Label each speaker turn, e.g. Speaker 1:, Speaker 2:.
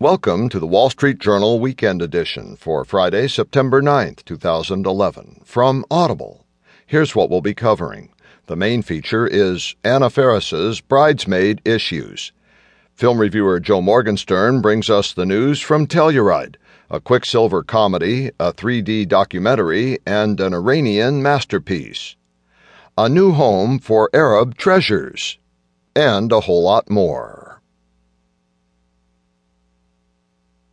Speaker 1: Welcome to the Wall Street Journal Weekend Edition for Friday, September 9th, 2011, from Audible. Here's what we'll be covering. The main feature is Anna Faris's Bridesmaid Issues. Film reviewer Joe Morgenstern brings us the news from Telluride, a Quicksilver comedy, a 3D documentary, and an Iranian masterpiece. A new home for Arab treasures, and a whole lot more.